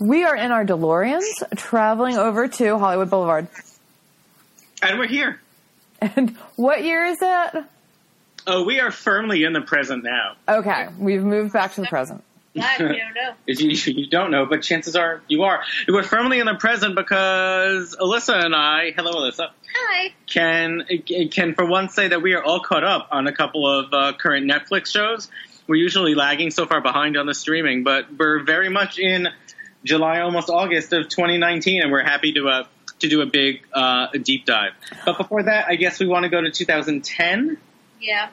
We are in our DeLoreans traveling over to Hollywood Boulevard. And we're here. And what year is it? Oh, we are firmly in the present now. Okay, we've moved back to the present. Glad you don't know. You, you don't know, but chances are you are. We're firmly in the present because Alyssa and I, hello Alyssa, Hi. can can for once say that we are all caught up on a couple of uh, current Netflix shows. We're usually lagging so far behind on the streaming, but we're very much in July, almost August of 2019, and we're happy to uh, to do a big uh, deep dive. But before that, I guess we want to go to 2010. Yeah.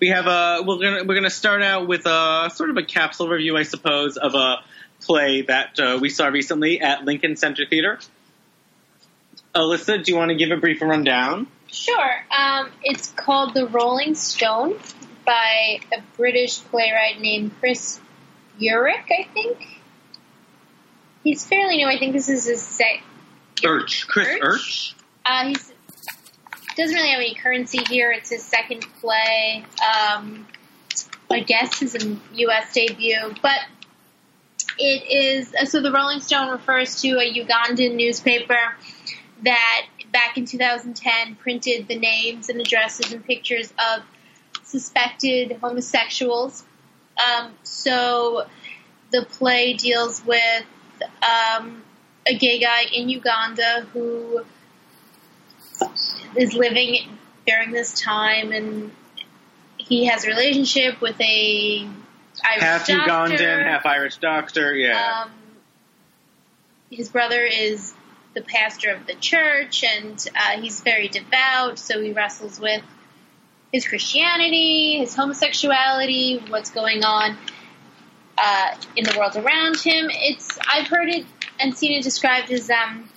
We have a we're gonna we're gonna start out with a sort of a capsule review, I suppose, of a play that uh, we saw recently at Lincoln Center Theater. Alyssa, do you want to give a brief rundown? Sure. Um, it's called The Rolling Stone by a British playwright named Chris Urich, I think. He's fairly new. I think this is his sec. Urch, Chris Urch? Uh, he's doesn't really have any currency here. It's his second play. Um, I guess his U.S. debut, but it is uh, so. The Rolling Stone refers to a Ugandan newspaper that back in 2010 printed the names and addresses and pictures of suspected homosexuals. Um, so the play deals with um, a gay guy in Uganda who is living during this time, and he has a relationship with a Irish Half doctor. Ugandan, half Irish doctor. Yeah. Um, his brother is the pastor of the church, and uh, he's very devout, so he wrestles with his Christianity, his homosexuality, what's going on uh, in the world around him. It's I've heard it and seen it described as um,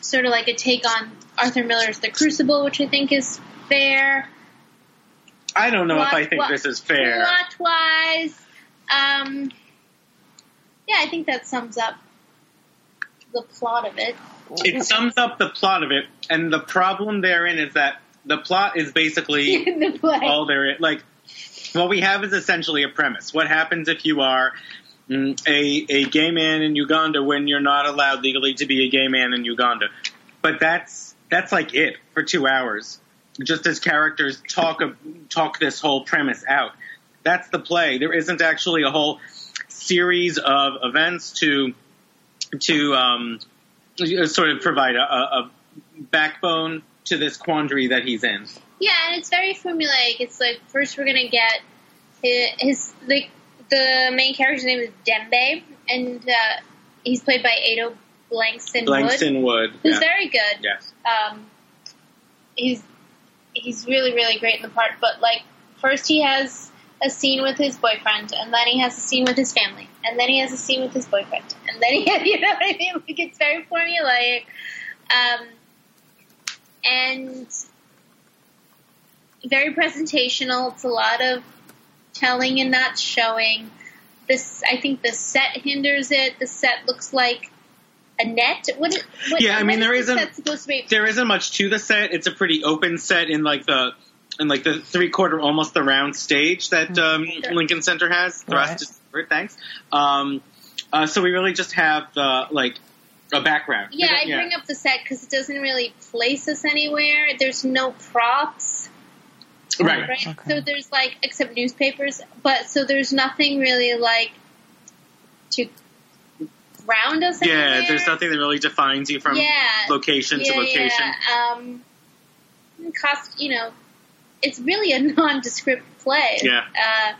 sort of like a take on Arthur Miller's The Crucible, which I think is fair. I don't know if I think plot- this is fair. Plot wise, um, yeah, I think that sums up the plot of it. It sums up the plot of it, and the problem therein is that the plot is basically the all there is. Like, what we have is essentially a premise. What happens if you are mm, a a gay man in Uganda when you're not allowed legally to be a gay man in Uganda? But that's that's like it for two hours. Just as characters talk talk this whole premise out. That's the play. There isn't actually a whole series of events to to um, sort of provide a, a, a backbone to this quandary that he's in. Yeah, and it's very formulaic. It's like first we're gonna get his, his like the main character's name is Dembe, and uh, he's played by Ato Blankson, Wood, Langston Wood. who's yeah. very good. Yes. Um, he's he's really really great in the part. But like first he has a scene with his boyfriend, and then he has a scene with his family, and then he has a scene with his boyfriend, and then he you know what I mean? Like it's very formulaic. Um, and very presentational. It's a lot of telling and not showing. This, I think, the set hinders it. The set looks like a net. What? is- what Yeah, I mean, what there is the isn't- set supposed to be. There isn't much to the set. It's a pretty open set in like the in like the three quarter, almost the round stage that um, Sure. Lincoln Center has. The Right. is thanks. Um, uh, so we really just have the like a background. Yeah, I bring up the set because it doesn't really place us anywhere. There's no props, right. right? Okay. So there's like except newspapers, but so there's nothing really like to ground us. Yeah, anywhere. there's nothing that really defines you from Yeah. location yeah, to location. Yeah. Um, cost, you know, it's really a nondescript play. Yeah. Uh,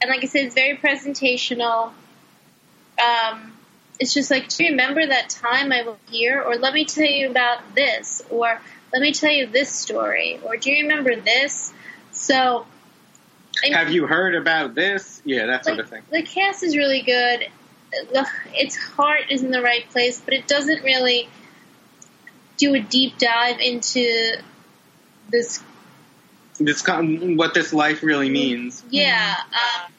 and like I said, it's very presentational. Um, it's just like, do you remember that time I was here? Or let me tell you about this. Or let me tell you this story. Or do you remember this? So, I- Have you heard about this? Yeah, that sort like, of thing. the cast is really good. Its heart is in the right place, but it doesn't really do a deep dive into this. This what this life really means. Yeah, um,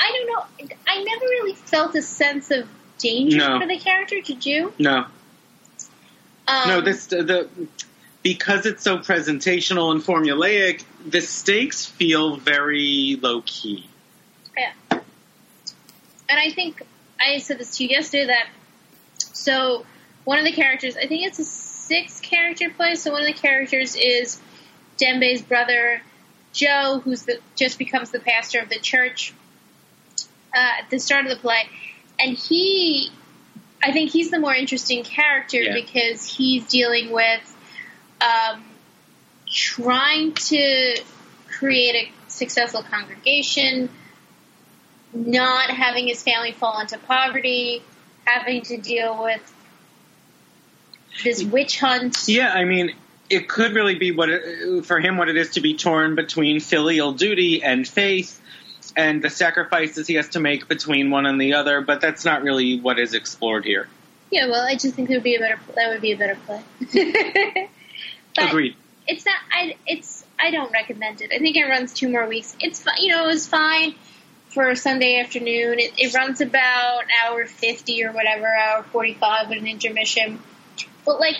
I don't know. I never really felt a sense of danger No. for the character. Did you? No, Um, no. This the because it's so presentational and formulaic. The stakes feel very low key. Yeah, and I think I said this to you yesterday that So one of the characters, I think it's a six character play. So one of the characters is Dembe's brother Joe, who's the, just becomes the pastor of the church uh, at the start of the play, and he, I think he's the more interesting character Yeah. because he's dealing with um, trying to create a successful congregation, not having his family fall into poverty, having to deal with this witch hunt. Yeah, I mean, it could really be what it, for him what it is to be torn between filial duty and faith, and the sacrifices he has to make between one and the other. But that's not really what is explored here. Yeah, well, I just think it would be a better. That would be a better play. but Agreed. It's not. I. It's. I don't recommend it. I think it runs two more weeks. It's. You know, it was fine for a Sunday afternoon. It, it runs about an hour fifty or whatever, hour forty-five with an intermission. But like,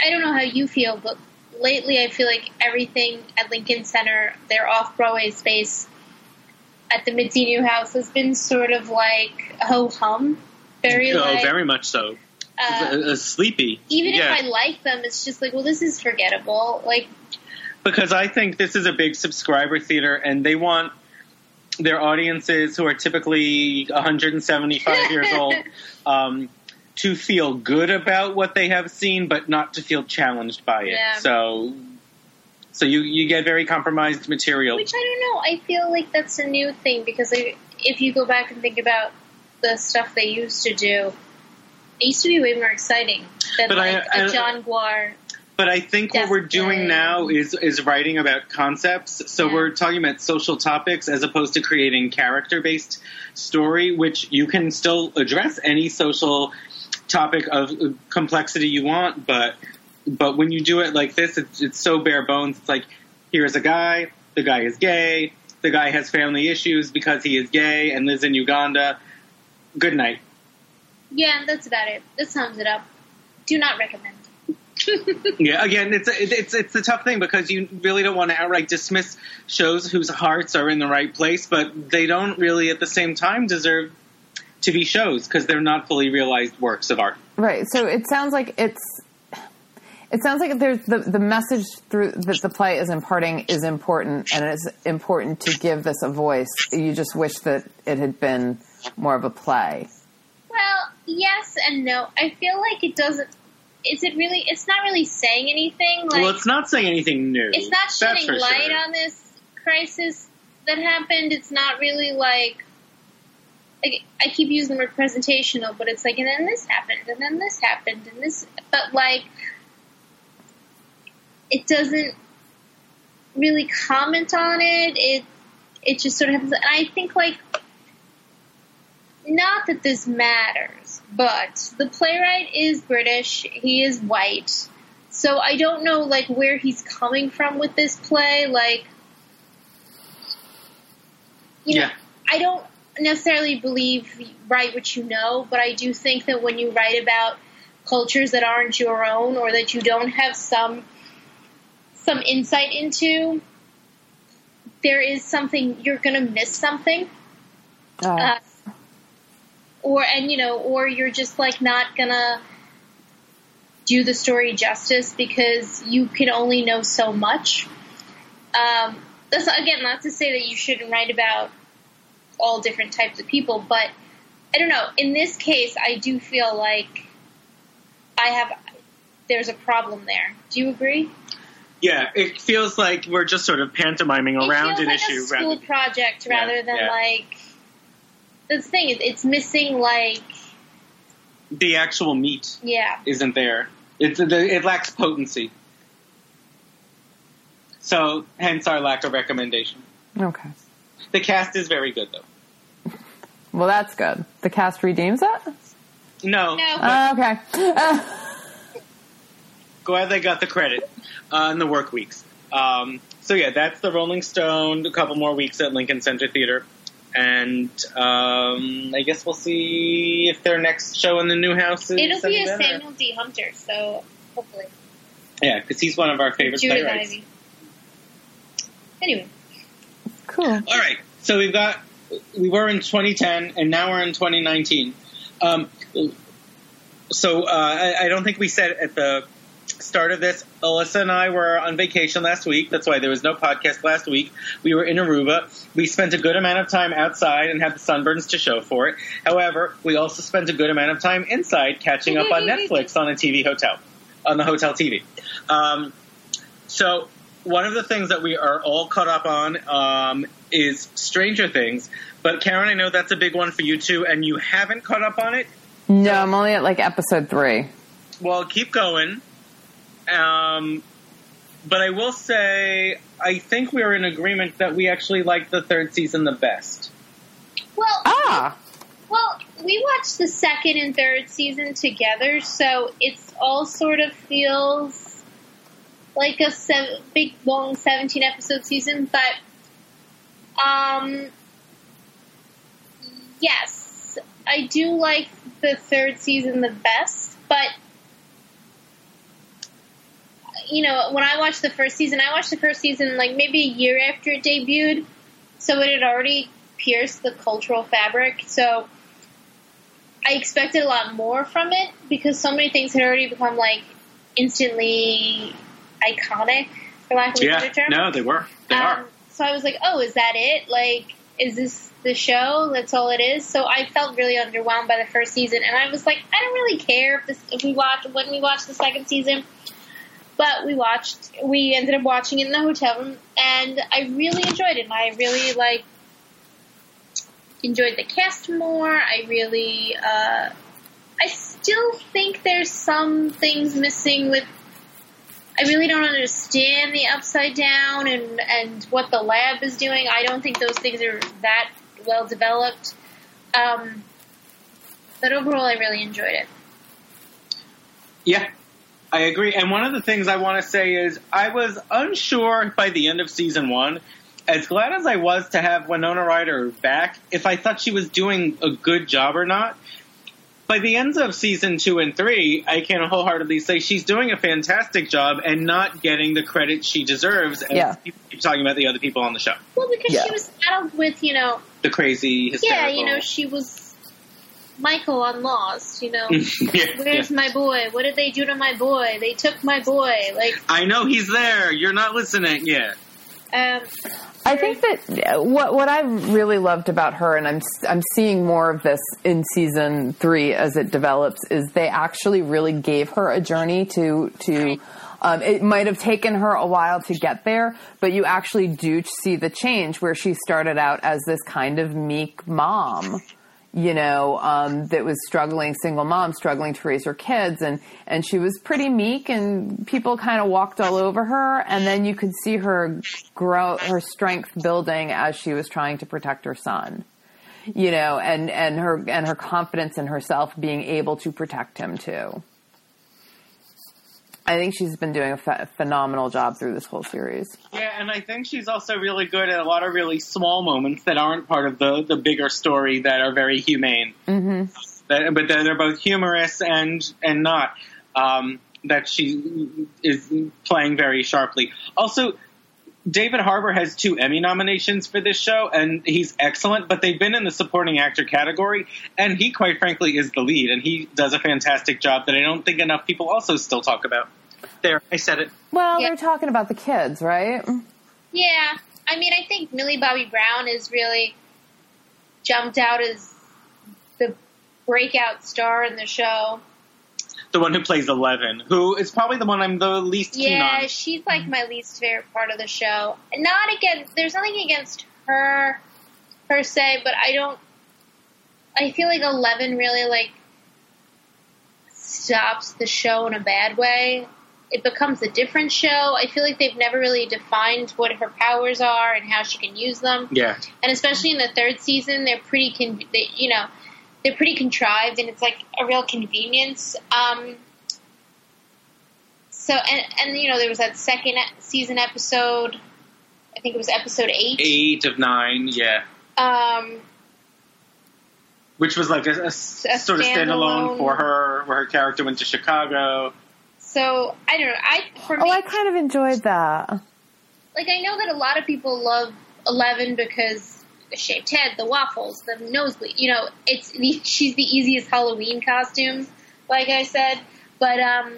I don't know how you feel, but lately I feel like everything at Lincoln Center, their off Broadway space at the Mitzi Newhouse, has been sort of like ho hum. Very oh, like. very much so. Uh, sleepy. even yeah. if I like them, it's just like, well, this is forgettable. Like, because I think this is a big subscriber theater, and they want their audiences who are typically 175 years old um, to feel good about what they have seen, but not to feel challenged by it. Yeah. So, so you you get very compromised material. which I don't know. I feel like that's a new thing because I, if you go back and think about the stuff they used to do, it used to be way more exciting than But like I- a John Guare. But I think what we're doing now is is writing about concepts. So Yeah. we're talking about social topics as opposed to creating character based story, which you can still address any social topic of complexity you want, but but when you do it like this, it's, it's so bare bones. It's like here's a guy, the guy is gay, the guy has family issues because he is gay and lives in Uganda. Good night. Yeah, that's about it. That sums it up. Do not recommend. Yeah, again, it's a, it's it's a tough thing because you really don't want to outright dismiss shows whose hearts are in the right place, but they don't really at the same time deserve to be shows because they're not fully realized works of art. Right. So it sounds like it's. It sounds like there's the the message through that the play is imparting is important, and it's important to give this a voice. You just wish that it had been more of a play. Well, yes and no. I feel like it doesn't. Is it really? It's not really saying anything. Like well, it's not saying anything new. it's not shedding light sure. on this crisis that happened. It's not really like, like I keep using the word presentational, but it's like, and then this happened, and then this happened, and this, but like, it doesn't really comment on it. It it just sort of happens. And I think like, not that this matters, but the playwright is British. He is white. So I don't know like where he's coming from with this play. Like, you know, Yeah. I don't necessarily believe write what you know, but I do think that when you write about cultures that aren't your own or that you don't have some some insight into, there is something you're going to miss something. Uh, Uh, or and you know, or you're just like not gonna do the story justice because you can only know so much. Um, that's again not to say that you shouldn't write about all different types of people, but I don't know. In this case, I do feel like I have there's a problem there. Do you agree? Yeah, it feels like we're just sort of pantomiming around an like issue. a school rather, project Yeah, rather than yeah. like. That's the thing. is, It's missing like the actual meat yeah. isn't there. It's it lacks potency. So, hence our lack of recommendation. okay. The cast is very good, though. Well, that's good. The cast redeems it. No, No. Uh, okay. Uh, glad they got the credit uh, in the work weeks. Um, so yeah, that's the Rolling Stone. A couple more weeks at Lincoln Center Theater, and um, I guess we'll see if their next show in the new house is. It'll be any a better. Samuel D. Hunter, so hopefully. Yeah, because he's one of our favorite Judith playwrights. Ivy. Anyway, cool. All right, so we've got we were in 2010, and now we're in 2019. Um, so uh, I, I don't think we said at the start of this, Alyssa and I were on vacation last week. That's why there was no podcast last week. We were in Aruba. We spent a good amount of time outside and had the sunburns to show for it. However, we also spent a good amount of time inside catching up on Netflix on a TV hotel, on the hotel TV. Um, so one of the things that we are all caught up on um, is Stranger Things. But Karen, I know that's a big one for you too, and you haven't caught up on it. No, I'm only at like episode three. Well, keep going. Um, but I will say, I think we are in agreement that we actually like the third season the best. Well, Ah, well, we watched the second and third season together, so it's all sort of feels like a seven, big long seventeen episode season. But, um, yes, I do like the third season the best, but you know, when I watched the first season, I watched the first season like maybe a year after it debuted, so it had already pierced the cultural fabric. So I expected a lot more from it because so many things had already become like instantly iconic, for lack of a Yeah, better term. no, they were. They are. Um, so I was like, oh, is that it? Like, is this the show? That's all it is. So I felt really underwhelmed by the first season, and I was like, I don't really care if this if we watch when we watch the second season. But we watched. We ended up watching it in the hotel room, and I really enjoyed it. And I really like enjoyed the cast more. I really. Uh, I still think there's some things missing with I really don't understand the upside down and and what the lab is doing. I don't think those things are that well developed. Um, but overall, I really enjoyed it. Yeah, I agree. And one of the things I want to say is I was unsure by the end of season one, as glad as I was to have Winona Ryder back, if I thought she was doing a good job or not. By the ends of season two and three, I can wholeheartedly say she's doing a fantastic job and not getting the credit she deserves. As Yeah. people keep talking about the other people on the show, Well, because Yeah. she was saddled with you know, the crazy, hysterical. yeah, you know, she was Michael on Lost. You know, Yeah, where's yeah. my boy? What did they do to my boy? They took my boy. Like, I know he's there. You're not listening. Yeah. um, I think that uh, what what I really loved about her, and I'm I'm seeing more of this in season three as it develops, is they actually really gave her a journey to to. Um, it might have taken her a while to get there, but you actually do see the change where she started out as this kind of meek mom, you know, um, that was struggling, single mom, struggling to raise her kids, and and she was pretty meek, and people kind of walked all over her, and then you could see her grow, her strength building as she was trying to protect her son, you know, and and her and her confidence in herself being able to protect him too. I think she's been doing a ph- phenomenal job through this whole series. Yeah, and I think she's also really good at a lot of really small moments that aren't part of the, the bigger story that are very humane. Mm-hmm. That, but they're, they're both humorous and and not. Um, that she is playing very sharply. Also, David Harbour has two Emmy nominations for this show, and he's excellent. But they've been in the supporting actor category, and he, quite frankly, is the lead, and he does a fantastic job that I don't think enough people also still talk about. There, I said it. Well, Yeah. they're talking about the kids, right? Yeah, I mean, I think Millie Bobby Brown is really jumped out as the breakout star in the show. The one who plays Eleven, who is probably the one I'm the least keen on. Yeah, she's like my least favorite part of the show. Not against, there's nothing against her per se, but I don't. I feel like Eleven really like stops the show in a bad way. It becomes a different show. I feel like they've never really defined what her powers are and how she can use them. Yeah. and especially in the third season, they're pretty, con- they, you know, they're pretty contrived, and it's like a real convenience. Um, so, and and you know, there was that second season episode. I think it was episode eight. Eight of nine, yeah. Um, Which was like a sort of standalone standalone. for her, where her character went to Chicago. so I don't know. I for Oh, me, I kind of enjoyed that. like I know that a lot of people love Eleven because the shaved head, the waffles, the nosebleed. You know, it's the, she's the easiest Halloween costume like I said. But um,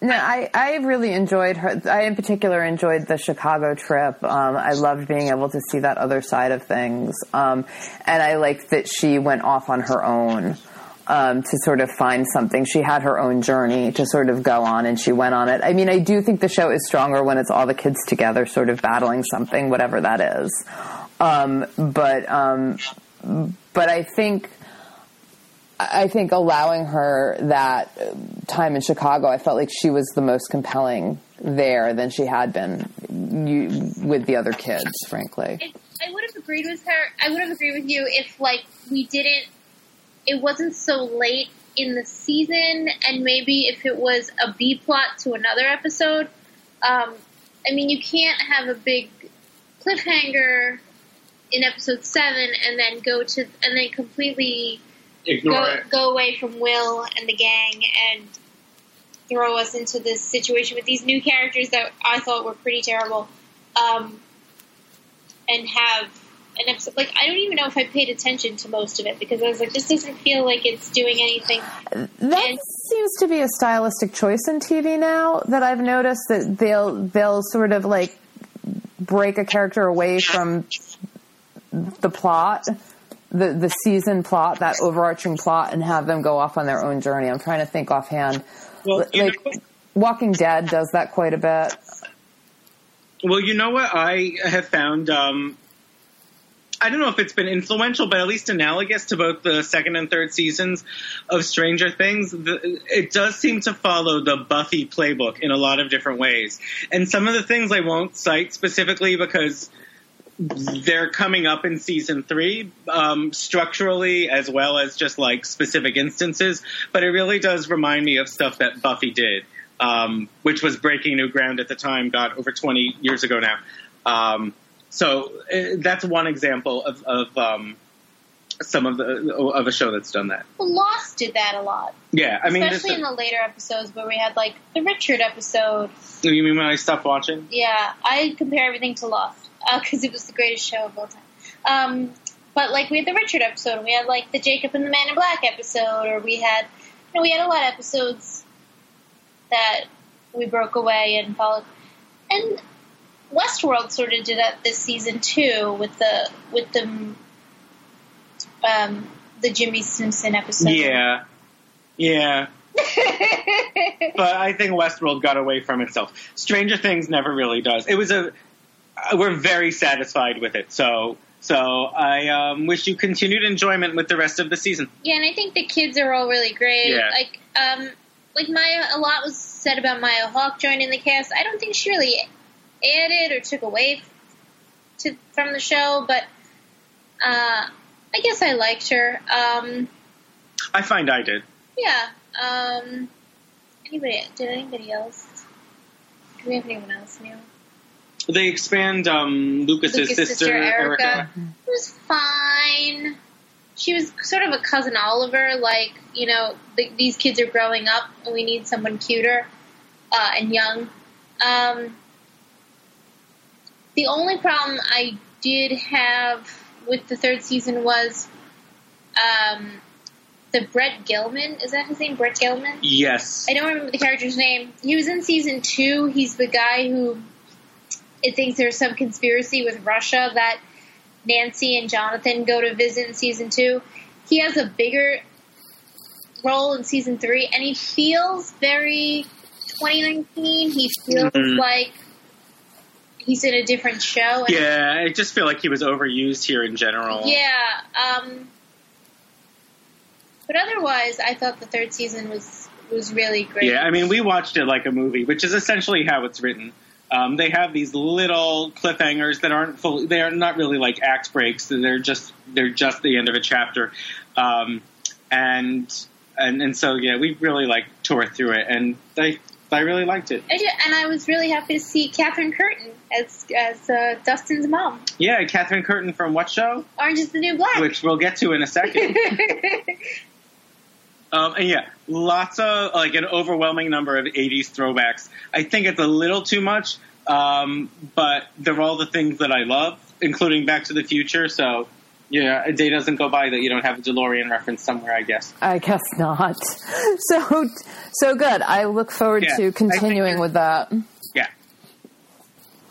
No, I, I really enjoyed her. I, in particular, enjoyed the Chicago trip. Um, I loved being able to see that other side of things. Um, and I liked that she went off on her own um, to sort of find something. She had her own journey to sort of go on, and she went on it. I mean, I do think the show is stronger when it's all the kids together, sort of battling something, whatever that is. Um, but um, but I think I think allowing her that time in Chicago, I felt like she was the most compelling there than she had been you, with the other kids, frankly. I would have agreed with her. I would have agreed with you if like we didn't. It wasn't so late in the season, and maybe if it was a B plot to another episode. Um, I mean, you can't have a big cliffhanger in episode seven and then go to and then completely Ignore go, it. go away from Will and the gang and throw us into this situation with these new characters that I thought were pretty terrible, um, and have an episode. Like I don't even know if I paid attention to most of it because I was like, this doesn't feel like it's doing anything. That And- seems to be a stylistic choice in TV now that I've noticed that they'll they'll sort of like break a character away from the plot, the the season plot, that overarching plot, and have them go off on their own journey. I'm trying to think offhand. Well, like know- Walking Dead does that quite a bit. Well, you know what I have found. Um, I don't know if it's been influential, but at least analogous to both the second and third seasons of Stranger Things. The, it does seem to follow the Buffy playbook in a lot of different ways. And some of the things I won't cite specifically because they're coming up in season three, um, structurally as well as just like specific instances. But it really does remind me of stuff that Buffy did, um, which was breaking new ground at the time. God, over 20 years ago now. Um, so uh, that's one example of, of um, some of the of a show that's done that. Well, Lost did that a lot, Yeah, I mean, especially this, in the later episodes where we had like the Richard episode. you mean when I stopped watching? Yeah, I compare everything to Lost because it was the greatest show of all time. Um, but like we had the Richard episode, and we had like the Jacob and the Man in Black episode, or we had, you know, we had a lot of episodes that we broke away and followed. And Westworld sort of did that this season too, with the with the um, the Jimmy Simpson episode. Yeah, yeah. but I think Westworld got away from itself. Stranger Things never really does. It was a. uh, We're very satisfied with it. So, so I um, wish you continued enjoyment with the rest of the season. Yeah, and I think the kids are all really great. Yeah. Like, um, like Maya, a lot was said about Maya Hawke joining the cast. I don't think she really added or took away to from the show, but uh, I guess I liked her. Um, I find I did. yeah. Um, anybody? Did anybody else? Do we have anyone else new? They expand um, Lucas's Lucas' sister, sister Erica. Erica. Was fine. She was sort of a cousin Oliver, like you know, the, these kids are growing up, and we need someone cuter uh, and young. Um, the only problem I did have with the third season was um, the Brett Gelman. Is that his name? Brett Gelman. Yes. I don't remember the character's name. He was in season two. He's the guy who it thinks there's some conspiracy with Russia that Nancy and Jonathan go to visit in season two. He has a bigger role in season three, and he feels very 2019. He feels Mhm. like he's in a different show. And Yeah, I just feel like he was overused here in general. yeah. Um, but otherwise, I thought the third season was was really great. Yeah, I mean, we watched it like a movie, which is essentially how it's written. Um, they have these little cliffhangers that aren't fully, they are not really like act breaks. They're just, they're just the end of a chapter. Um, and, and, and so, yeah, we really like tore through it and I, I really liked it. I did, and I was really happy to see Catherine Curtin as as uh, Dustin's mom. Yeah, Catherine Curtin from what show? Orange is the New Black. Which we'll get to in a second. Um, and yeah, lots of like an overwhelming number of '80s throwbacks. I think it's a little too much, um, but they're all the things that I love, including Back to the Future. So, Yeah, a day doesn't go by that you don't have a DeLorean reference somewhere. I guess. I guess not. So so good. I look forward Yeah, to continuing with that. Yeah.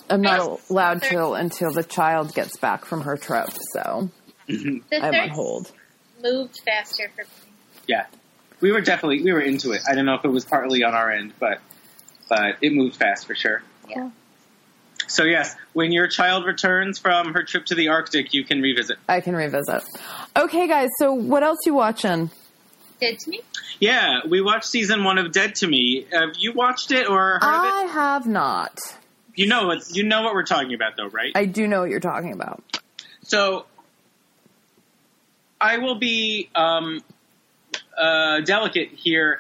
I'm not Yes. allowed to until the child gets back from her trip, so The I'm on hold. moved faster for me. Yeah, we were definitely we were into it. I don't know if it was partly on our end, but but it moved fast for sure. Yeah. So yes, when your child returns from her trip to the Arctic, you can revisit. I can revisit. Okay, guys. So what else you watching? Dead to me? Yeah, we watched season one of Dead to Me. Have you watched it or heard of I it? have not. You know what you know what we're talking about, though, right? I do know what you're talking about. So I will be um, uh, delicate here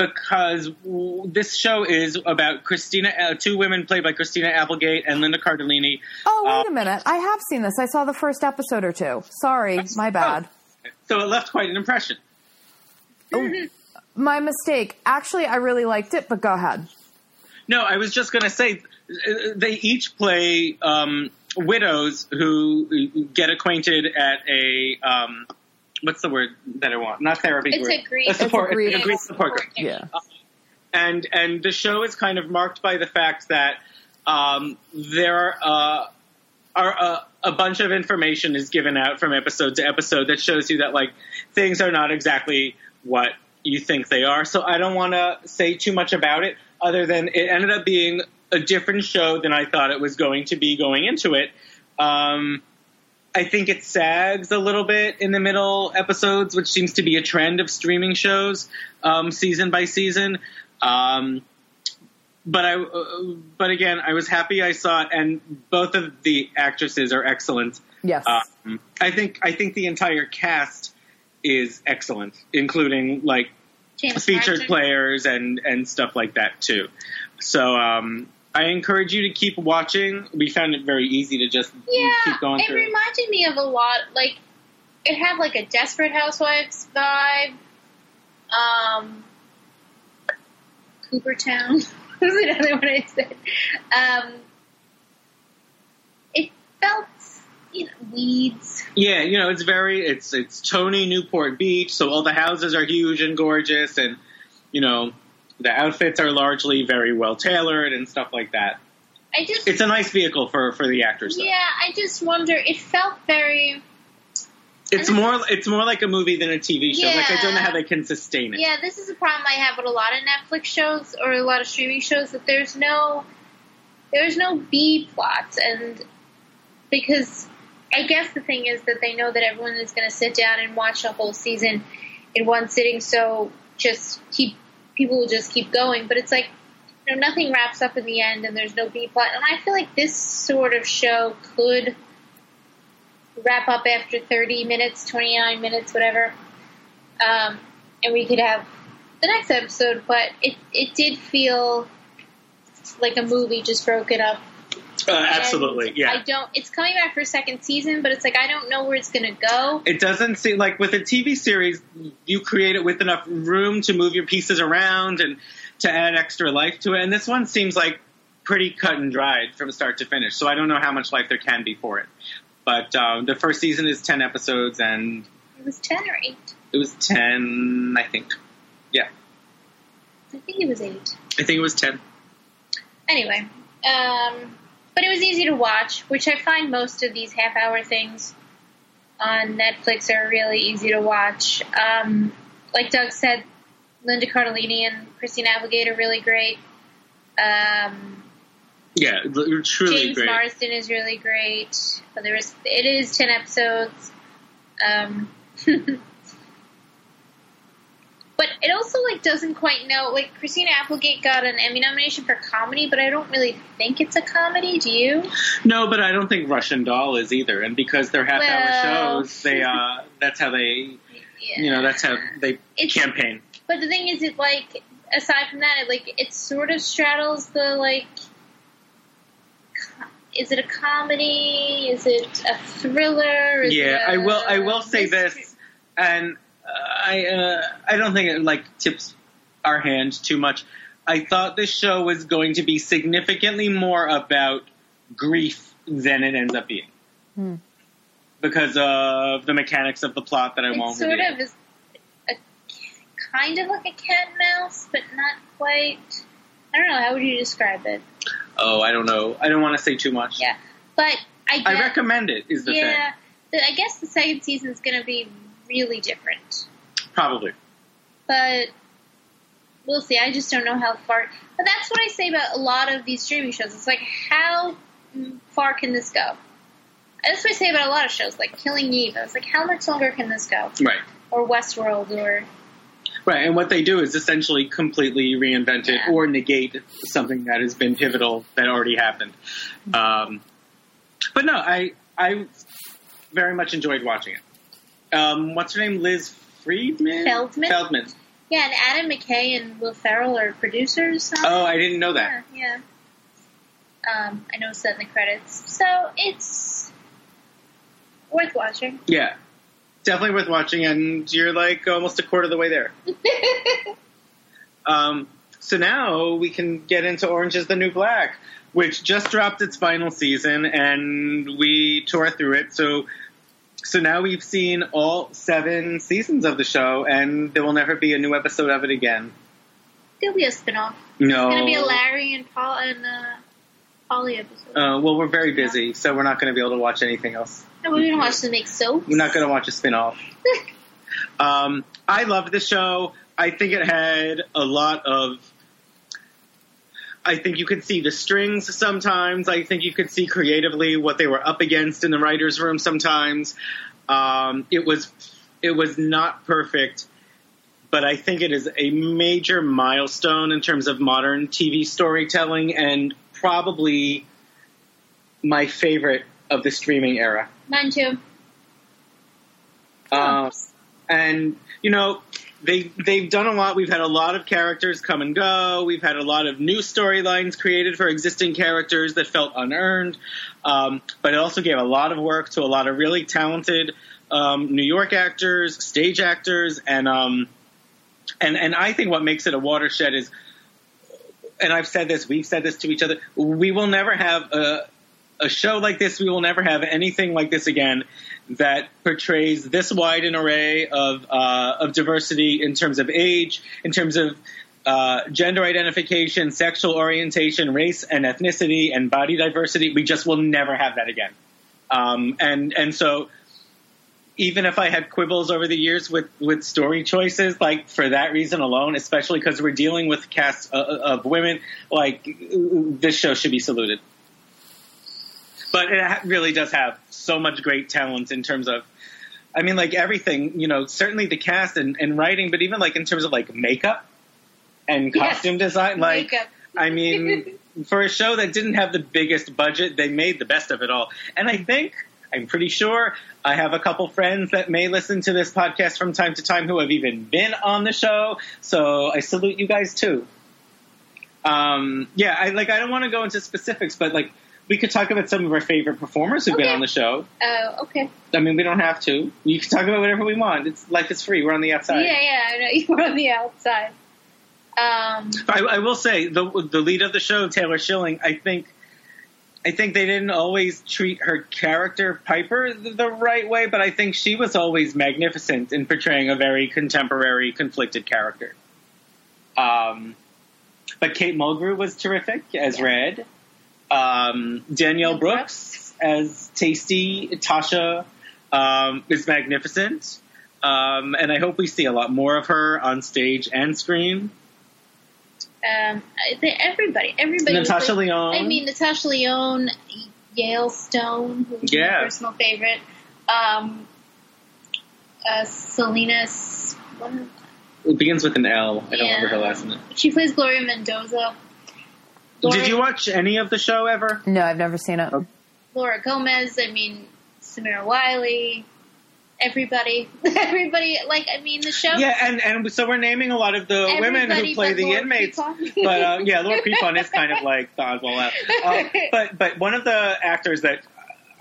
because w- this show is about Christina, uh, two women played by Christina Applegate and Linda Cardellini. Oh, wait a minute. I have seen this. I saw the first episode or two. Sorry, my bad. So it left quite an impression. My mistake. Actually, I really liked it, but go ahead. No, I was just going to say uh, they each play um, widows who get acquainted at a um, what's the word that I want? Not therapy. It's word. a grief. A support. It's a grief- a grief support group. Yeah. and and the show is kind of marked by the fact that um, there uh, are a, a bunch of information is given out from episode to episode that shows you that like things are not exactly what you think they are. So I don't want to say too much about it, other than it ended up being a different show than I thought it was going to be going into it. Um, I think it sags a little bit in the middle episodes, which seems to be a trend of streaming shows, um, season by season. Um, but I, uh, but again, I was happy I saw it, and both of the actresses are excellent. Yes. Um, I think I think the entire cast is excellent, including like James featured Marsden. players and and stuff like that too. So um, I encourage you to keep watching. We found it very easy to just Yeah, keep going it through. reminded me of a lot. Like it had like a Desperate Housewives vibe. Um, Cougar Town was another one I said. Um, it felt, you know, weeds. Yeah, you know, it's very it's it's Tony Newport Beach, so all the houses are huge and gorgeous, and you know the outfits are largely very well tailored and stuff like that. I just, It's a nice vehicle for for the actors. Though. yeah, I just wonder. It felt very. It's more it's more like a movie than a TV show. Like I don't know how they can sustain it. Yeah, this is a problem I have with a lot of Netflix shows or a lot of streaming shows that there's no there's no B plots and because I guess the thing is that they know that everyone is going to sit down and watch a whole season in one sitting, so just keep people will just keep going. But it's like you know nothing wraps up in the end, and there's no B plot. And I feel like this sort of show could wrap up after 30 minutes, 29 minutes, whatever, um, and we could have the next episode. But it it did feel like a movie just broken up Uh, absolutely. Yeah. I don't. It's coming back for a second season, but it's like I don't know where it's gonna go. it doesn't seem like with a TV series, you create it with enough room to move your pieces around and to add extra life to it. And this one seems like pretty cut and dried from start to finish. So I don't know how much life there can be for it. But um, the first season is 10 episodes, and It was ten or eight. it was 10, I think. Yeah, I think it was eight. I think it was 10. Anyway, um, but it was easy to watch, which I find most of these half-hour things on Netflix are really easy to watch. Um, like Doug said, Linda Cardellini and Christine Applegate are really great. Um, Yeah, l- truly James great. Marsden is really great. But there is it is ten episodes. Um, but it also like doesn't quite know. Like Christina Applegate got an Emmy nomination for comedy, but I don't really think it's a comedy. Do you? No, but I don't think Russian Doll is either. And because they're half hour Well- shows, they uh, that's how they, Yeah. you know, that's how they It's- campaign. But the thing is, it like aside from that, it, like it sort of straddles the like. Is it a comedy? Is it a thriller? Is Yeah, it I a will. I will say mystery? this, and I uh, I don't think it like tips our hand too much. I thought this show was going to be significantly more about grief than it ends up being. because of the mechanics of the plot that I It won't sort reveal. of is a kind of like a cat and mouse, but not quite. I don't know. How would you describe it? Oh, I don't know. I don't want to say too much. Yeah, but I guess, I recommend it. Is the thing yeah, the, I guess the second season is going to be really different, probably? but we'll see. I just don't know how far. But that's what I say about a lot of these streaming shows. It's like how far can this go? That's what I say about a lot of shows, like Killing Eve. I was like, how much longer can this go? Right. Or Westworld, or Right, and what they do is essentially completely reinvent it Yeah. or negate something that has been pivotal that already happened. Um, but no, I I very much enjoyed watching it. Um, what's her name? Liz Friedman. Feldman? Feldman. yeah, and Adam McKay and Will Ferrell are producers. on Oh, it. I didn't know that. Yeah, yeah. Um, I know it's in the credits, so it's worth watching. Yeah, definitely worth watching, and you're like almost a quarter of the way there. Um, so now we can get into Orange is the New Black, which just dropped its final season, and we tore through it. So, so now we've seen all seven seasons of the show, and there will never be a new episode of it again. There'll be a spinoff. No. It's gonna be a Larry and Paul and uh, Polly episode. Uh, well, we're very busy, so we're not going to be able to watch anything else. we're gonna watch them make soaps. We're not going to watch a spin-off. Um, I loved the show. I think it had a lot of. I think you could see the strings sometimes. I think you could see creatively what they were up against in the writers' room sometimes. Um, it was it was not perfect, but I think it is a major milestone in terms of modern TV storytelling and probably my favorite of the streaming era. Mine too. Uh, and you know they they've done a lot. We've had a lot of characters come and go. We've had a lot of new storylines created for existing characters that felt unearned. Um, but it also gave a lot of work to a lot of really talented um, New York actors, stage actors, and um, and and I think what makes it a watershed is, and I've said this, we've said this to each other. We will never have a a show like this. We will never have anything like this again that portrays this wide an array of uh, of diversity in terms of age, in terms of uh, gender identification, sexual orientation, race and ethnicity, and body diversity. We just will never have that again. Um, and and so even if I had quibbles over the years with, with story choices, like for that reason alone, especially because we're dealing with cast uh, of women, like this show should be saluted. But it ha- really does have so much great talent in terms of, I mean, like everything, you know, certainly the cast and, and writing, but even like in terms of like makeup and Yes. costume design, like, Makeup. I mean, for a show that didn't have the biggest budget, they made the best of it all. And I think, I'm pretty sure, I have a couple friends that may listen to this podcast from time to time who have even been on the show. So I salute you guys too. Um, yeah, I like. I don't want to go into specifics, but like we could talk about some of our favorite performers who've been on the show. Oh, okay. I mean, we don't have to. You can talk about whatever we want. It's life is free. We're on the outside. Yeah, yeah. I know you were on the outside. Um, I, I will say the the lead of the show, Taylor Schilling. I think, I think they didn't always treat her character Piper the, the right way, but I think she was always magnificent in portraying a very contemporary, conflicted character. Um, but Kate Mulgrew was terrific as Yeah. Red. Um, Danielle Brooks as Taystee Tasha um, is magnificent. Um, and I hope we see a lot more of her on stage and screen. um, everybody, everybody. Natasha like- Lyonne. I mean, Natasha Lyonne, Yael Stone, who's Yeah. my personal favorite. Um, uh, It begins with an L. I don't remember her last name. she plays Gloria Mendoza. Laura, Did you watch any of the show ever? No, I've never seen it. Laura Gomez. I mean, Samira Wiley. Everybody, everybody. Like, I mean, the show. Yeah, and and so we're naming a lot of the women who play the Laura inmates. Prepon. But uh, yeah, Laura Prepon is kind of like the oddball out. Uh, but but one of the actors that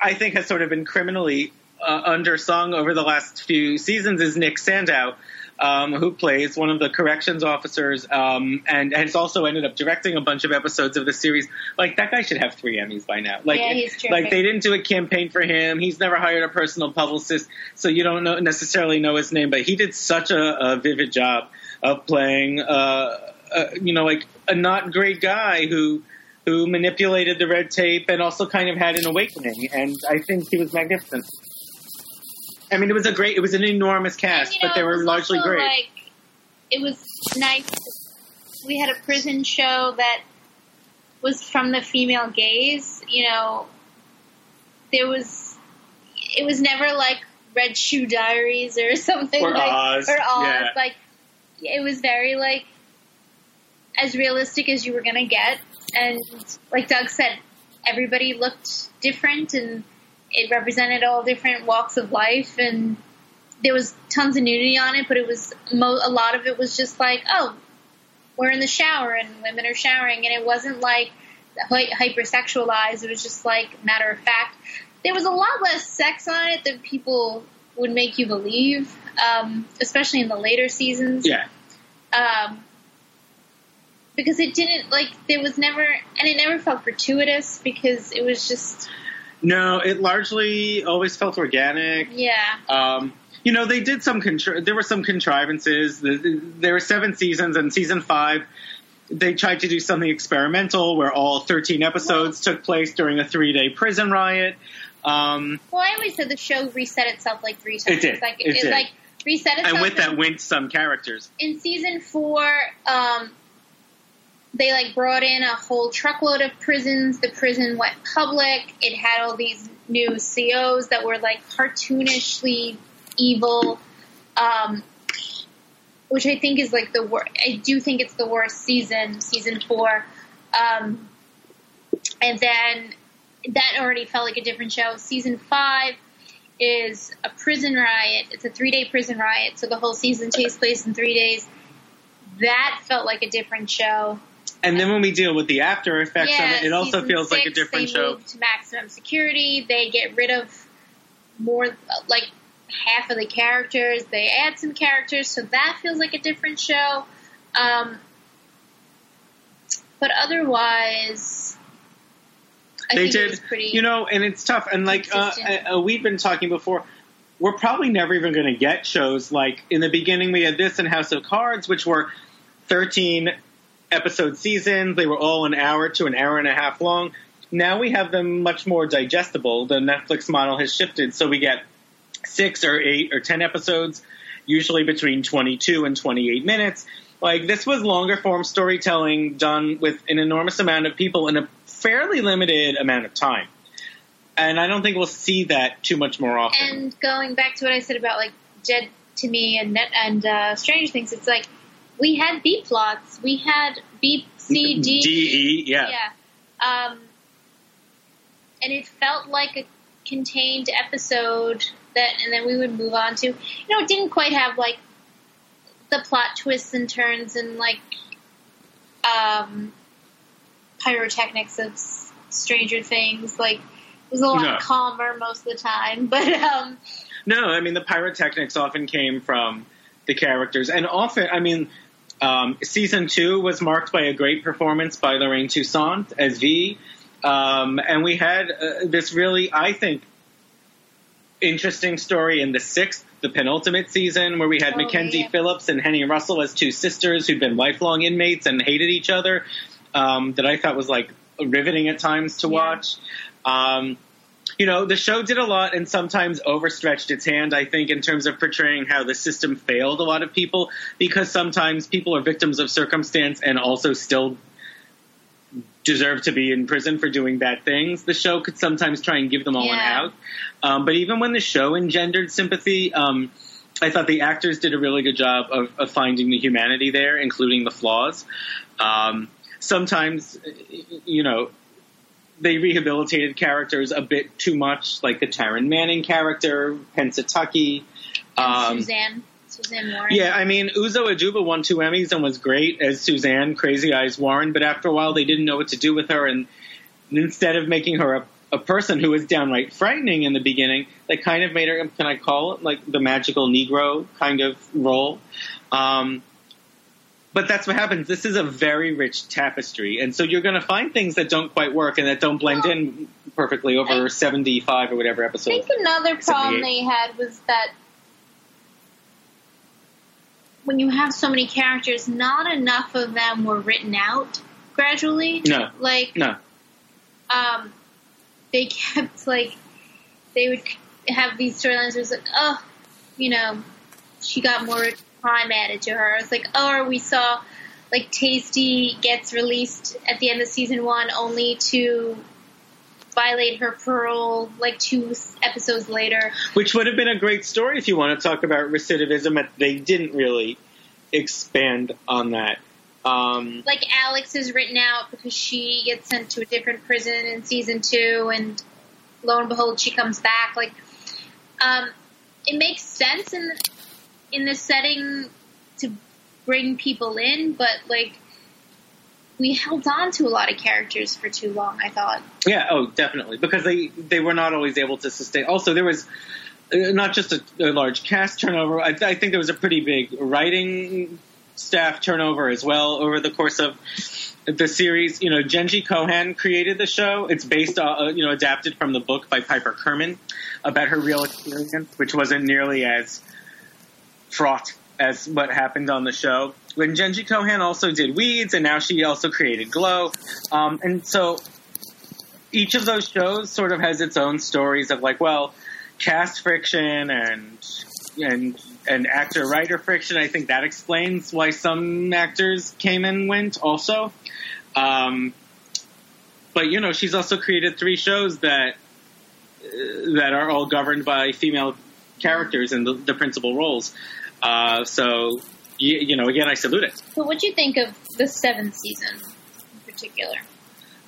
I think has sort of been criminally uh, undersung over the last few seasons is Nick Sandow, um, who plays one of the corrections officers, um, and has also ended up directing a bunch of episodes of the series. Like that guy should have three Emmys by now. Like, Yeah, he's terrific. like they didn't do a campaign for him. He's never hired a personal publicist, so you don't know, necessarily know his name. But he did such a, a vivid job of playing, uh, uh, you know, like a not great guy who who manipulated the red tape and also kind of had an awakening. And I think he was magnificent. I mean, it was a great, it was an enormous cast, And, you know, but they were largely also, great. Like, it was nice. We had a prison show that was from the female gaze. You know, there was. It was never like Red Shoe Diaries or something Or like Oz, or Oz. yeah. Like it was very like as realistic as you were gonna get, and like Doug said, everybody looked different and it represented all different walks of life and there was tons of nudity on it, but it was mo- a lot of it was just like, oh, we're in the shower and women are showering, and it wasn't like hy- hypersexualized. It was just like matter of fact. There was a lot less sex on it than people would make you believe, um, especially in the later seasons. yeah. Um, because it didn't like there was never, and it never felt gratuitous because it was just No, it largely always felt organic. yeah. Um, you know, they did some. Contri- there were some contrivances. The- the- There were seven seasons, and season five, they tried to do something experimental, where all thirteen episodes took place during a three-day prison riot. Um, Well, I always said the show reset itself like three times. It did. Like It did. like reset itself. and with that went some characters. in season four, um, they like brought in a whole truckload of prisons. The prison went public. It had all these new COs that were like cartoonishly evil, um, which I think is like the worst. I do think it's the worst season, season four. Um, and then that already felt like a different show. Season five is a prison riot. It's a three day prison riot, so the whole season takes place in three days. That felt like a different show. And then when we deal with the after effects of it, it also feels like a six, different they show. Move to maximum security. They get rid of more, like half of the characters. They add some characters, so that feels like a different show. Um, but otherwise, I they think did, it was pretty. you know, and it's tough. And like uh, uh, we've been talking before, we're probably never even going to get shows like in the beginning we had this in House of Cards, which were thirteen episode seasons. They were all an hour to an hour and a half long. Now we have them much more digestible. The Netflix model has shifted, so we get six or eight or ten episodes, usually between twenty-two and twenty-eight minutes. Like this was longer form storytelling done with an enormous amount of people in a fairly limited amount of time. And I don't think we'll see that too much more often. And going back to what I said about like Dead to Me and and uh, Stranger Things, it's like we had B plots, we had B C D D E, yeah. yeah, um, and it felt like a contained episode that, and then we would move on to. You know, it didn't quite have like the plot twists and turns and like um, pyrotechnics of Stranger Things. Like it was a lot No. calmer most of the time, but um, No, I mean the pyrotechnics often came from the characters, and often, I mean, um, season two was marked by a great performance by Lorraine Toussaint as V, um, and we had uh, this really, I think, interesting story in the sixth, the penultimate season, where we had Oh, Mackenzie yeah. Phillips and Henny Russell as two sisters who'd been lifelong inmates and hated each other. Um, that I thought was like riveting at times to Yeah. watch. Um, you know, the show did a lot and sometimes overstretched its hand, I think, in terms of portraying how the system failed a lot of people because sometimes people are victims of circumstance and also still deserve to be in prison for doing bad things. The show could sometimes try and give them all an out. Um, but even when the show engendered sympathy, um, I thought the actors did a really good job of, of finding the humanity there, including the flaws. Um, sometimes, you know, they rehabilitated characters a bit too much, like the Taryn Manning character, Pennsatucky. Um, Suzanne, Suzanne Warren. yeah, I mean, Uzo Aduba won two Emmys and was great as Suzanne Crazy Eyes Warren, but after a while they didn't know what to do with her, and instead of making her a a person who was downright frightening in the beginning. They kind of made her, can I call it like the magical Negro kind of role? Um, but that's what happens. This is a very rich tapestry, and so you're going to find things that don't quite work and that don't blend Well, in perfectly over I- 75 or whatever episode. I think another problem they had was that when you have so many characters, not enough of them were written out gradually. No. Like, No, um, they kept like they would have these storylines. It was like, oh, you know, she got more time added to her. It's like, oh, we saw like Taystee gets released at the end of season one, only to violate her parole like two episodes later. which would have been a great story if you want to talk about recidivism. but They didn't really expand on that. Um, Like Alex is written out because she gets sent to a different prison in season two, and lo and behold, she comes back. Like, um, it makes sense in in this setting to bring people in, but like we held on to a lot of characters for too long. I thought. Yeah, oh, definitely, because they they were not always able to sustain. Also, there was uh, not just a, a large cast turnover. I, I think there was a pretty big writing staff turnover as well over the course of the series. You know, Jenji Kohan created the show. It's based, uh, you know, adapted from the book by Piper Kerman about her real experience, which wasn't nearly as fraught as what happened on the show. When Jenji Kohan also did Weeds, and now she also created Glow, um, and so each of those shows sort of has its own stories of like, well, cast friction and and and actor writer friction. I think that explains why some actors came and went also. Um, but you know, she's also created three shows that uh, that are all governed by female characters in the, the principal roles. Uh, so you, you know, again, I salute it. So, what do you think of the seventh season in particular?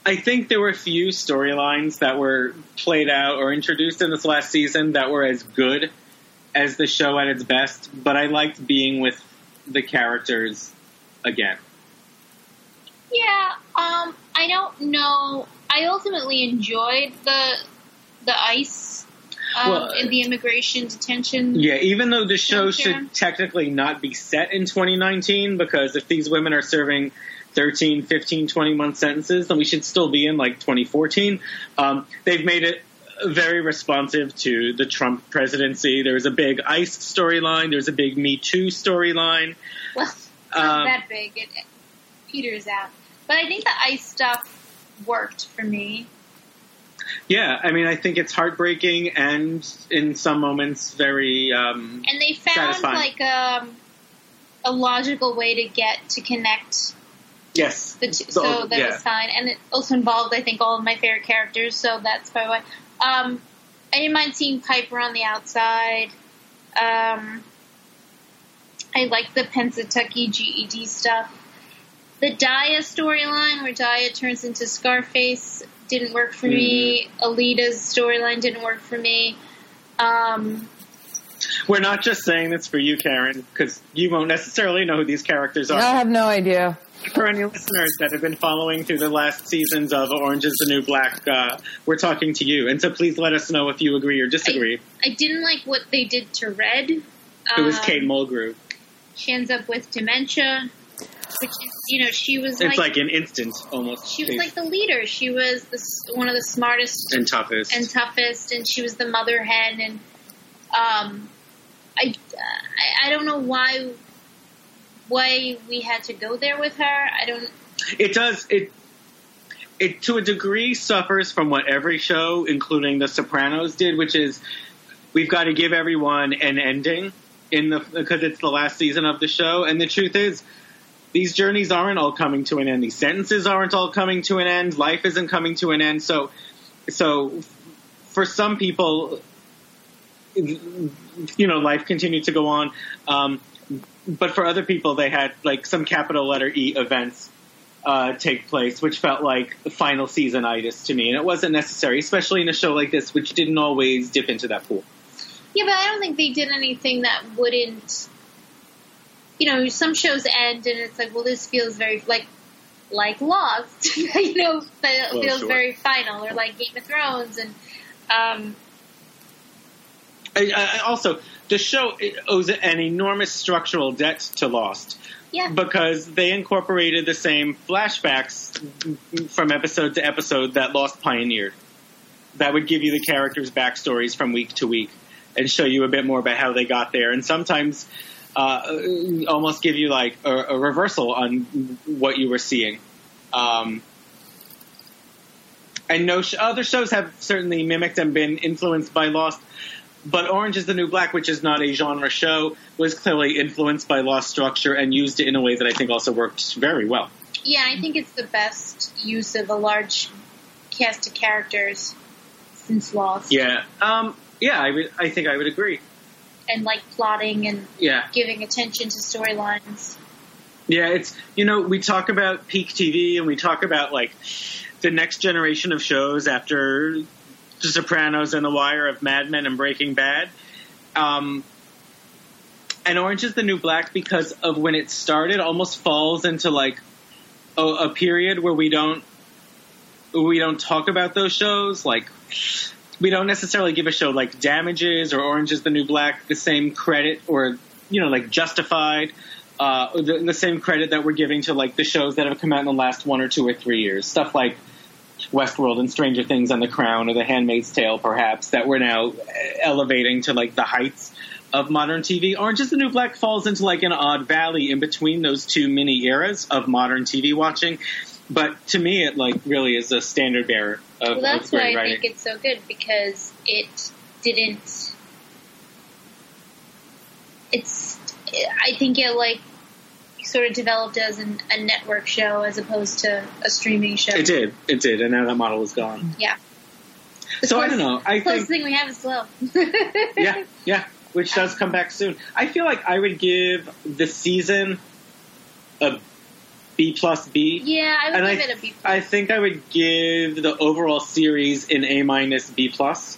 I think there were a few storylines that were played out or introduced in this last season that were as good as the show at its best, but I liked being with the characters again. Yeah, um, I don't know. I ultimately enjoyed the the ICE um, Well, and the immigration detention. Yeah, even though the show should technically not be set in 2019, because if these women are serving 13, 15, 20 month sentences, then we should still be in like 2014. Um, they've made it very responsive to the Trump presidency. There was a big ICE storyline. There's a big Me Too storyline. Well, not Um, that big. It, it peters out. But I think the ICE stuff worked for me. Yeah, I mean, I think it's heartbreaking and in some moments very. Um, And they found Satisfying. like um, a logical way to get to connect yes. the two, So, so that yeah. was fine, and it also involved, I think, all of my favorite characters. So that's probably why. Um, I didn't mind seeing Piper on the outside. Um, I like the Pennsatucky GED stuff. The Daya storyline, where Daya turns into Scarface, didn't work for me. Mm-hmm. Aleida's storyline didn't work for me. Um, We're not just saying this for you, Karen, because you won't necessarily know who these characters are. I have no idea. For any listeners that have been following through the last seasons of Orange is the New Black, uh, we're talking to you. And so please let us know if you agree or disagree. I didn't like what they did to Red. it was Um, Kate Mulgrew. She ends up with dementia, which is, you know, she was It's like, like an instant, almost. she was like the leader. She was the, one of the smartest and toughest. and toughest, and she was the mother hen. And um, I, I, I don't know why why we had to go there with her. I don't. it does it it to a degree suffers from what every show including the sopranos did which is we've got to give everyone an ending in the because it's the last season of the show and the truth is these journeys aren't all coming to an end these sentences aren't all coming to an end life isn't coming to an end so so for some people you know life continued to go on um, but for other people they had like some capital letter e events uh, take place, which felt like final season itis to me, and it wasn't necessary, especially in a show like this, which didn't always dip into that pool. Yeah, but I don't think they did anything that wouldn't. You know, some shows end and it's like, well, this feels very like like Lost, you know, that Well, feels sure. very final, or like Game of Thrones, and um, I, I, also, the show owes an enormous structural debt to Lost yeah, because they incorporated the same flashbacks from episode to episode that Lost pioneered. That would give you the characters' backstories from week to week and show you a bit more about how they got there, and sometimes uh, almost give you like a, a reversal on what you were seeing. Um, and no sh- other shows have certainly mimicked and been influenced by Lost, but Orange is the New Black, which is not a genre show, was clearly influenced by Lost structure and used it in a way that I think also worked very well. yeah. I think it's the best use of a large cast of characters since Lost, Yeah, um, yeah, I would. I think I would agree. And like plotting and Yeah, giving attention to storylines. yeah. It's you know we talk about peak TV and we talk about like the next generation of shows after The Sopranos and The Wire of Mad Men and Breaking Bad. Um, and Orange is the New Black because of when it started almost falls into like a, a period where we don't we don't talk about those shows like we don't necessarily give a show like Damages or Orange is the New Black the same credit or you know like Justified uh, the, the same credit that we're giving to like the shows that have come out in the last one or two or three years stuff like Westworld and Stranger Things and The Crown or The Handmaid's Tale perhaps that we're now elevating to like the heights of modern TV. Orange is the New Black falls into like an odd valley in between those two mini eras of modern TV watching. But to me, it like really is a standard bearer of, Well, that's why I writing. think it's so good because it didn't. It's. I think it like sort of developed as an, a network show as opposed to a streaming show. It did, it did, and now that model is gone. Yeah. The So I don't know. I closest think thing we have is love. yeah, yeah, which does come back soon. I feel like I would give the season a B plus B. Yeah, I would And I, give it a B. I think I would give the overall series an A minus B plus.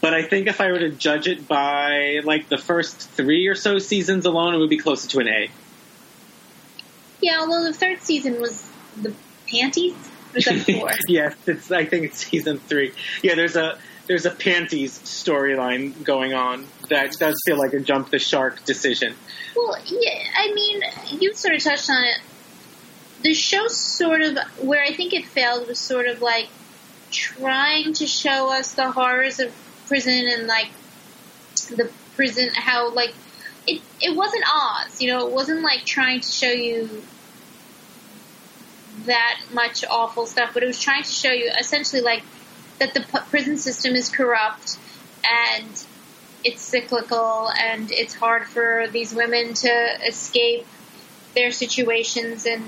But I think if I were to judge it by like the first three or so seasons alone, it would be closer to an A. Yeah, although the third season was the panties. Was that four? yes, it's. I think it's season three. Yeah, there's a there's a panties storyline going on that does feel like a jump the shark decision. Well, yeah, I mean, you sort of touched on it. The show sort of, where I think it failed was sort of like trying to show us the horrors of prison and like the prison, how like, it, it wasn't Oz, you know, it wasn't like trying to show you that much awful stuff, but it was trying to show you essentially like that the prison system is corrupt and it's cyclical and it's hard for these women to escape their situations and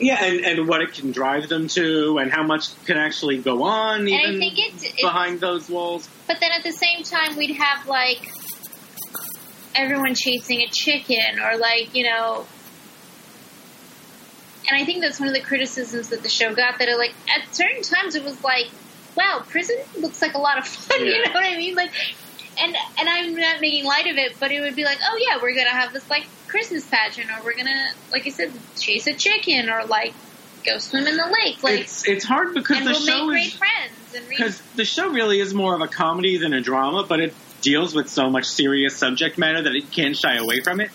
Yeah, and, and what it can drive them to, and how much can actually go on and I think it's behind those walls. but then at the same time we'd have like everyone chasing a chicken or like you know and I think that's one of the criticisms that the show got that are like at certain times it was like wow prison looks like a lot of fun you know what I mean like and and I'm not making light of it but it would be like oh yeah we're gonna have this like Christmas pageant or we're gonna like I said chase a chicken or like go swim in the lake like it's it's hard because the we'll show make great is friends and read because the show really is more of a comedy than a drama, but it deals with so much serious subject matter that it can't shy away from it.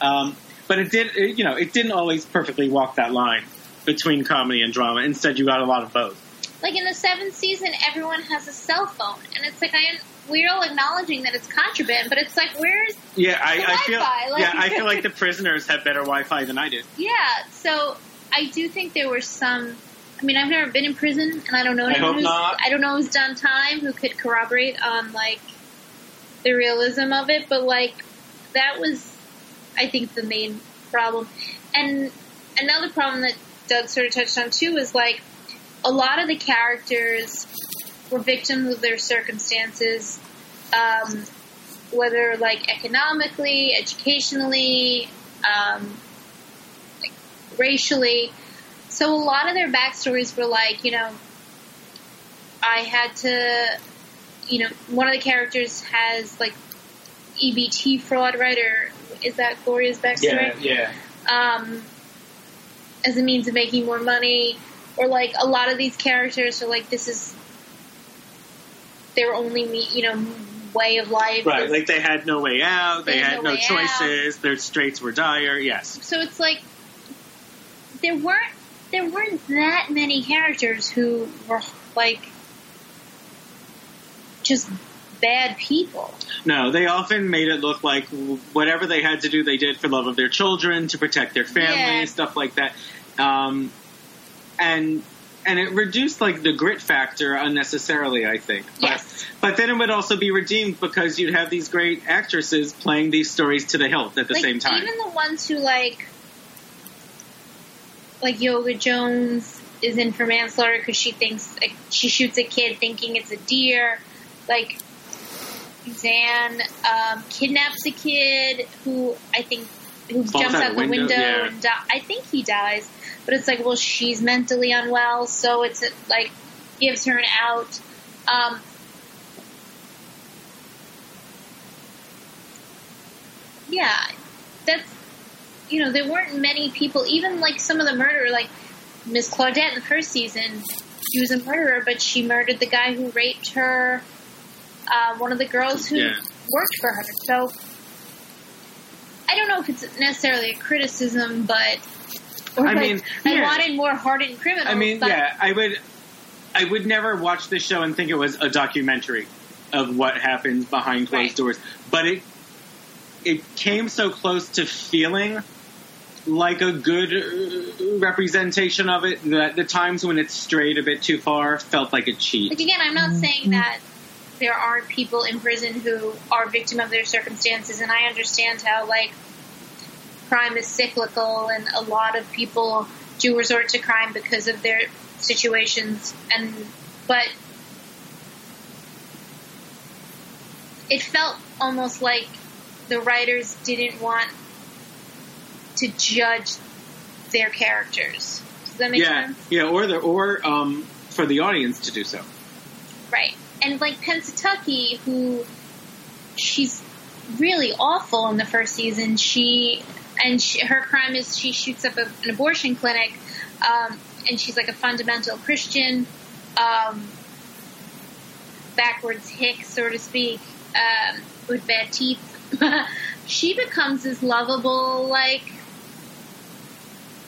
Um, but it did, it, you know, it didn't always perfectly walk that line between comedy and drama. Instead, you got a lot of both. Like in the seventh season, everyone has a cell phone, and it's like I we're all acknowledging that it's contraband, but it's like where's Yeah, I, I feel. Like- yeah, I feel like the prisoners have better Wi-Fi than I did. yeah? So I do think there were some. I mean, I've never been in prison, and I don't know I hope who's not. I don't know who's done time who could corroborate on like the realism of it, but like that was, I think, the main problem. And another problem that Doug sort of touched on too is like a lot of the characters were victims of their circumstances, um, whether like economically, educationally, um, like, racially. So a lot of their backstories were like, you know, I had to, you know, one of the characters has like EBT fraud, right? Or is that Gloria's backstory? yeah. Um, as a means of making more money, or like a lot of these characters are like this is their only me, you know, way of life. Right, like they had no way out, they, They had had no no choices, their straits were dire, yes. so it's like there weren't there weren't that many characters who were like just bad people. No, they often made it look like whatever they had to do, they did for love of their children, to protect their family, Yeah. stuff like that. Um, and and it reduced like the grit factor unnecessarily, I think. But, Yes. But then it would also be redeemed because you'd have these great actresses playing these stories to the hilt at the like same time. even the ones who like like Yoga Jones is in for manslaughter because she thinks like, she shoots a kid thinking it's a deer. Like Suzanne um, kidnaps a kid who I think who jumps out out the the window, window, yeah. and di- I think he dies. But it's like, well, she's mentally unwell, so it's like gives her an out. Um, yeah, that's you know there weren't many people. Even like some of the murder, like Miss Claudette in the first season, she was a murderer, but she murdered the guy who raped her. Uh, one of the girls who Yeah. worked for her. So I don't know if it's necessarily a criticism, but or I like, mean, I yeah. wanted more hardened criminals. I mean, but yeah, I would, I would never watch this show and think it was a documentary of what happens behind closed Right. doors. But it, it came so close to feeling like a good uh, representation of it that the times when it strayed a bit too far felt like a cheat. Like again, I'm not saying that there aren't people in prison who are victim of their circumstances, and I understand how like crime is cyclical, and a lot of people do resort to crime because of their situations, and but it felt almost like the writers didn't want to judge their characters. Does that make yeah, sense? yeah, or the or um, for the audience to do so. Right. And like Pennsatucky, who she's really awful in the first season. She and she, her crime is she shoots up a, an abortion clinic, um, and she's like a fundamental Christian, um, backwards hick, so to speak, um, with bad teeth. she becomes this lovable, like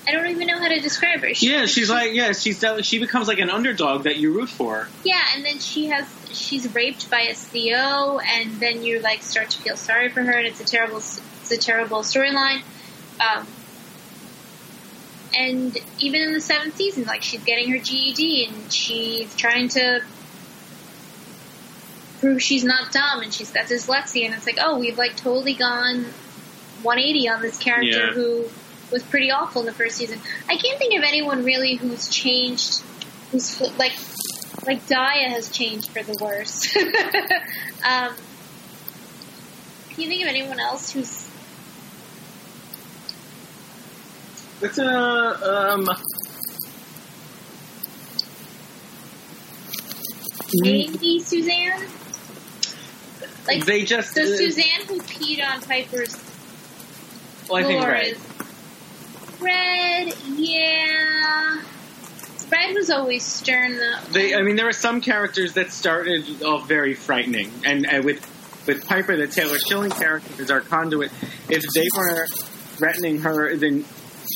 I don't even know how to describe her. She, Yeah, she's she- like, yeah, she's she becomes like an underdog that you root for. Yeah, and then she has she's raped by a CO, and then you like start to feel sorry for her, and it's a terrible it's a terrible storyline. Um, and even in the seventh season, like she's getting her GED, and she's trying to prove she's not dumb, and she's got dyslexia, and it's like, oh, we've like totally gone 180 on this character Yeah. who was pretty awful in the first season. I can't think of anyone really who's changed, who's like like Daya has changed for the worse. um, can you think of anyone else who's It's a um. maybe Suzanne? Like they just so uh, Suzanne who peed on Piper's Well, I think is Red, yeah. Red was always stern though. They, I mean, there are some characters that started off very frightening, and, and with with Piper, the Taylor Schilling character is our conduit. If they were threatening her, then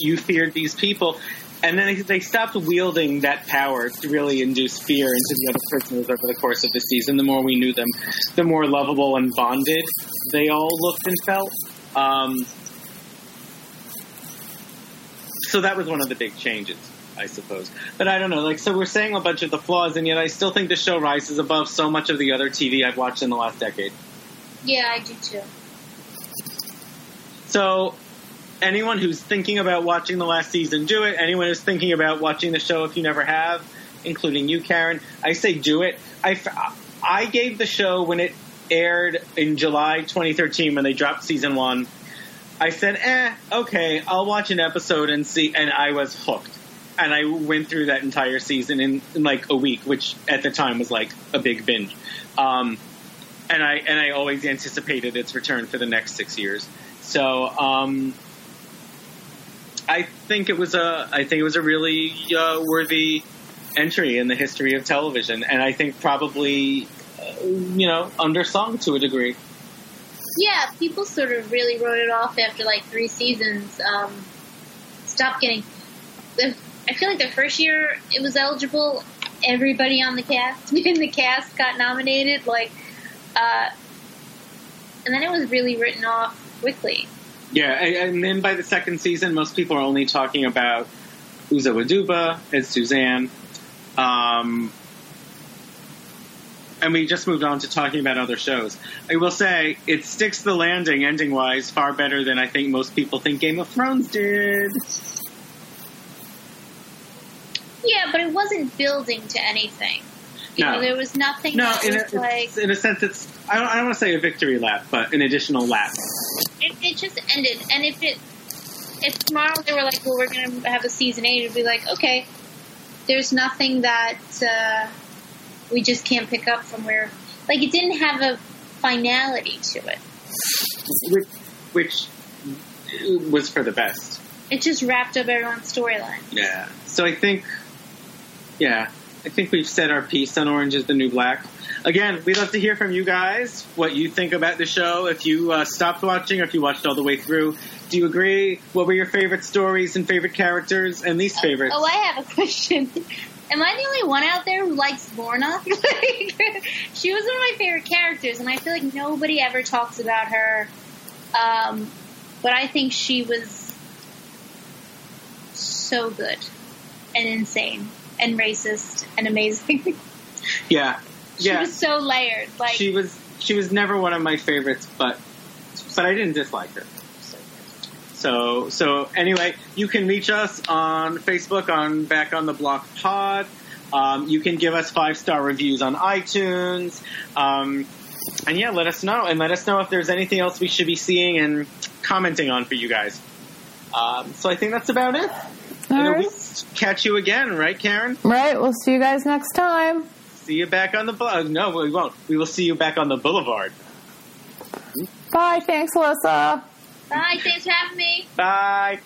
you feared these people, and then they, they stopped wielding that power to really induce fear into the other prisoners over the course of the season. The more we knew them, the more lovable and bonded they all looked and felt. Um, so that was one of the big changes. I suppose. But I don't know. Like, so we're saying a bunch of the flaws, and yet I still think the show rises above so much of the other TV I've watched in the last decade. Yeah, I do too. So, anyone who's thinking about watching the last season, do it. Anyone who's thinking about watching the show, if you never have, including you, Karen, I say do it. I, f- I gave the show when it aired in July 2013 when they dropped season one. I said, eh, okay, I'll watch an episode and see, and I was hooked. And I went through that entire season in, in like a week, which at the time was like a big binge. Um, and I and I always anticipated its return for the next six years. So um, I think it was a I think it was a really uh, worthy entry in the history of television, and I think probably uh, you know undersung to a degree. Yeah, people sort of really wrote it off after like three seasons. Um, stopped getting. The, I feel like the first year it was eligible, everybody on the cast in the cast got nominated. Like, uh, and then it was really written off quickly. Yeah, and then by the second season, most people are only talking about Uzo Aduba as Suzanne. Um, and we just moved on to talking about other shows. I will say it sticks the landing ending wise far better than I think most people think Game of Thrones did. Yeah, but it wasn't building to anything. You No. know, there was nothing No, that in was a, like in a sense, it's I don't, I don't want to say a victory lap, but an additional lap. it, it just ended. And if it if tomorrow they were like, well, we're going to have a season eight, it'd be like, okay, there's nothing that uh, we just can't pick up from where. Like, it didn't have a finality to it. which, which was for the best. It just wrapped up everyone's storyline. Yeah. So I think, yeah, I think we've said our piece on Orange is the New Black. Again, we'd love to hear from you guys what you think about the show. If you uh, stopped watching or if you watched all the way through, do you agree? What were your favorite stories and favorite characters and least favorites? Oh, I have a question. Am I the only one out there who likes Lorna? like, she was one of my favorite characters, and I feel like nobody ever talks about her. Um, but I think she was so good and insane and racist and amazing. yeah, she yeah. was so layered. Like, she was she was never one of my favorites, but but I didn't dislike her. So so anyway, you can reach us on Facebook on Back on the Block Pod. Um, you can give us five star reviews on iTunes. Um, and yeah, let us know and let us know if there's anything else we should be seeing and commenting on for you guys. Um, so I think that's about it. All right. catch you again, right, Karen? Right. We'll see you guys next time. See you back on the bu- no, we won't. We will see you back on the boulevard. Bye. Thanks, Alyssa. Bye, thanks for having me. Bye.